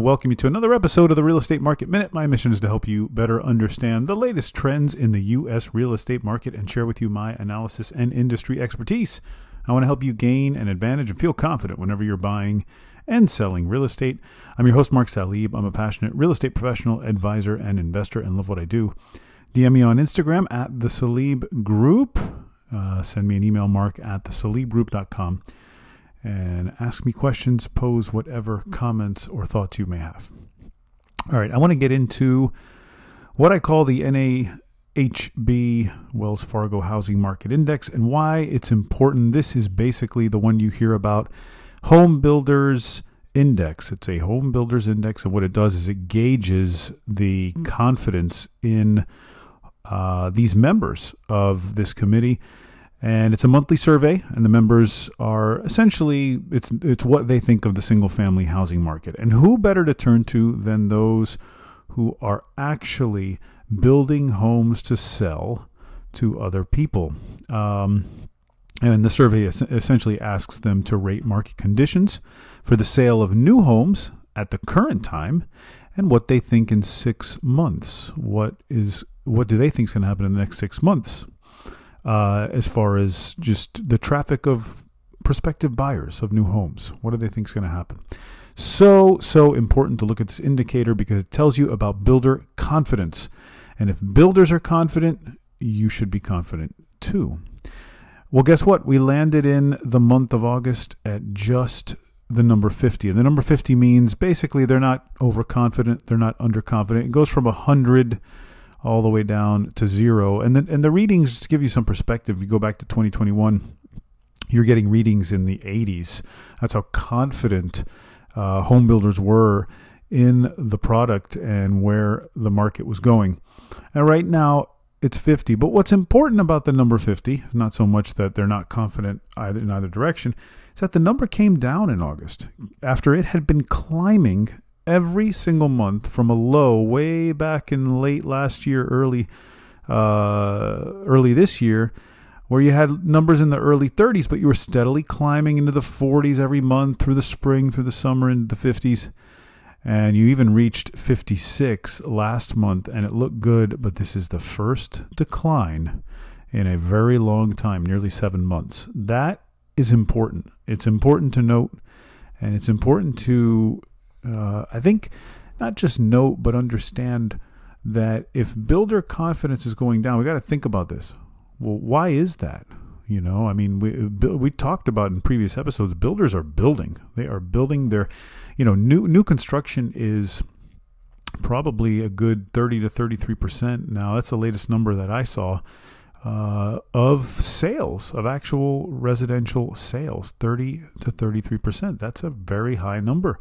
welcome you to another episode of the Real Estate Market Minute. My mission is to help you better understand the latest trends in the U.S. real estate market and share with you my analysis and industry expertise. I want to help you gain an advantage and feel confident whenever you're buying and selling real estate. I'm your host, Mark Salib. I'm a passionate real estate professional, advisor, and investor, and love what I do. DM me on Instagram at the Salib Group. Uh, send me an email, mark at thesalibgroup.com and ask me questions, pose whatever comments or thoughts you may have. All right, I want to get into what I call the NAHB Wells Fargo Housing Market Index and why it's important. This is basically the one you hear about Home Builders Index. It's a home builders index, and what it does is it gauges the confidence in uh, these members of this committee and it's a monthly survey and the members are essentially it's it's what they think of the single family housing market. And who better to turn to than those who are actually building homes to sell to other people? Um, and the survey essentially asks them to rate market conditions for the sale of new homes at the current time and what they think in six months. What is what do they think is going to happen in the next six months uh, as far as just the traffic of prospective buyers of new homes. What do they think is going to happen? So, so important to look at this indicator because it tells you about builder confidence. And if builders are confident, you should be confident too. Well, guess what? We landed in the month of August at just the number 50. And the number 50 means basically they're not overconfident, they're not underconfident. It goes from 100 all the way down to zero. And then and the readings to give you some perspective, you go back to 2021, you're getting readings in the 80s. That's how confident uh, home builders were in the product and where the market was going. And right now it's 50. But what's important about the number 50, not so much that they're not confident either in either direction, is that the number came down in August after it had been climbing every single month from a low way back in late last year, early uh, early this year, where you had numbers in the early 30s, but you were steadily climbing into the 40s every month through the spring, through the summer, into the 50s. And you even reached 56 last month, and it looked good, but this is the first decline in a very long time, nearly seven months. That is important. It's important to note, and it's important to uh, I think not just note, but understand that if builder confidence is going down, we got to think about this. Well, why is that? You know, I mean, we we talked about in previous episodes. Builders are building; they are building their, you know, new new construction is probably a good thirty to thirty three percent now. That's the latest number that I saw uh, of sales of actual residential sales, thirty to thirty three percent. That's a very high number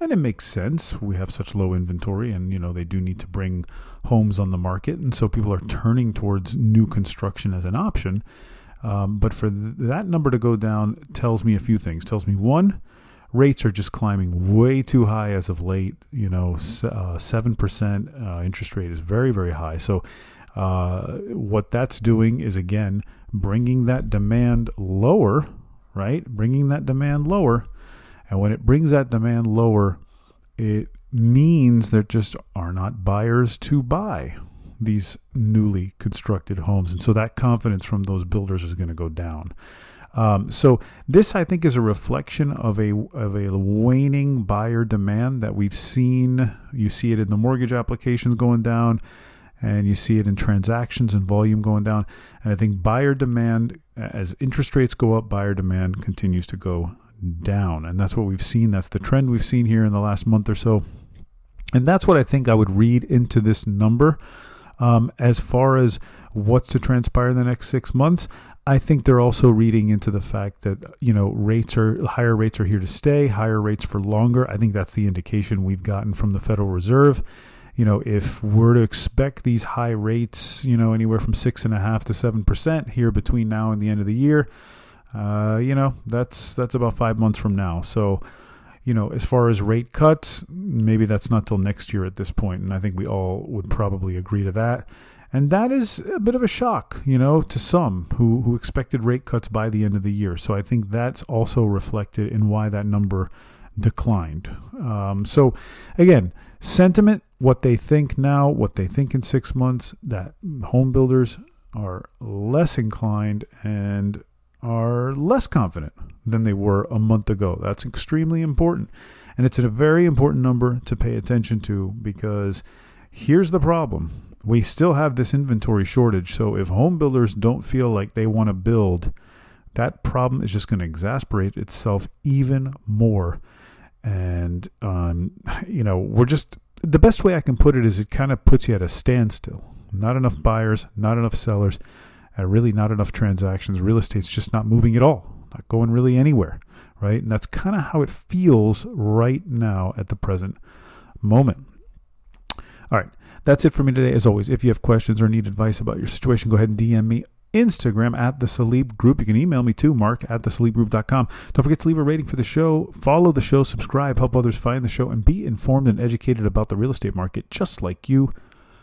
and it makes sense. We have such low inventory, and you know they do need to bring homes on the market, and so people are turning towards new construction as an option. Um, but for th- that number to go down tells me a few things. Tells me one, rates are just climbing way too high as of late. You know, uh, seven uh, percent uh, interest rate is very very high. So. Uh, what that's doing is again bringing that demand lower, right? Bringing that demand lower, and when it brings that demand lower, it means there just are not buyers to buy these newly constructed homes. And so that confidence from those builders is going to go down. Um, so this, I think, is a reflection of a of a waning buyer demand that we've seen. You see it in the mortgage applications going down, and you see it in transactions and volume going down. And I think buyer demand, as interest rates go up, buyer demand continues to go down. And that's what we've seen. That's the trend we've seen here in the last month or so. And that's what I think I would read into this number. Um, as far as what's to transpire in the next six months, I think they're also reading into the fact that you know rates are higher rates are here to stay, higher rates for longer. I think that's the indication we've gotten from the Federal Reserve. You know, if we're to expect these high rates, you know, anywhere from six and a half to seven percent here between now and the end of the year, uh, you know, that's that's about five months from now. So, you know, as far as rate cuts, maybe that's not till next year at this point, and I think we all would probably agree to that. And that is a bit of a shock, you know, to some who, who expected rate cuts by the end of the year. So I think that's also reflected in why that number declined. Um, so, again, sentiment, what they think now, what they think in six months, that home builders are less inclined and are less confident than they were a month ago. That's extremely important. And it's a very important number to pay attention to because here's the problem. We still have this inventory shortage. So if home builders don't feel like they want to build, that problem is just going to exasperate itself even more. And, um, you know, we're just, the best way I can put it is it kind of puts you at a standstill. Not enough buyers, not enough sellers, and really not enough transactions. Real estate's just not moving at all, not going really anywhere, right? And that's kind of how it feels right now at the present moment. All right, that's it for me today. As always, if you have questions or need advice about your situation, go ahead and DM me Instagram at the Salib Group. You can email me too, mark at the Group.com. Don't forget to leave a rating for the show, follow the show, subscribe, help others find the show, and be informed and educated about the real estate market just like you.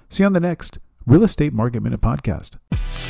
See you on the next Real Estate Market Minute podcast.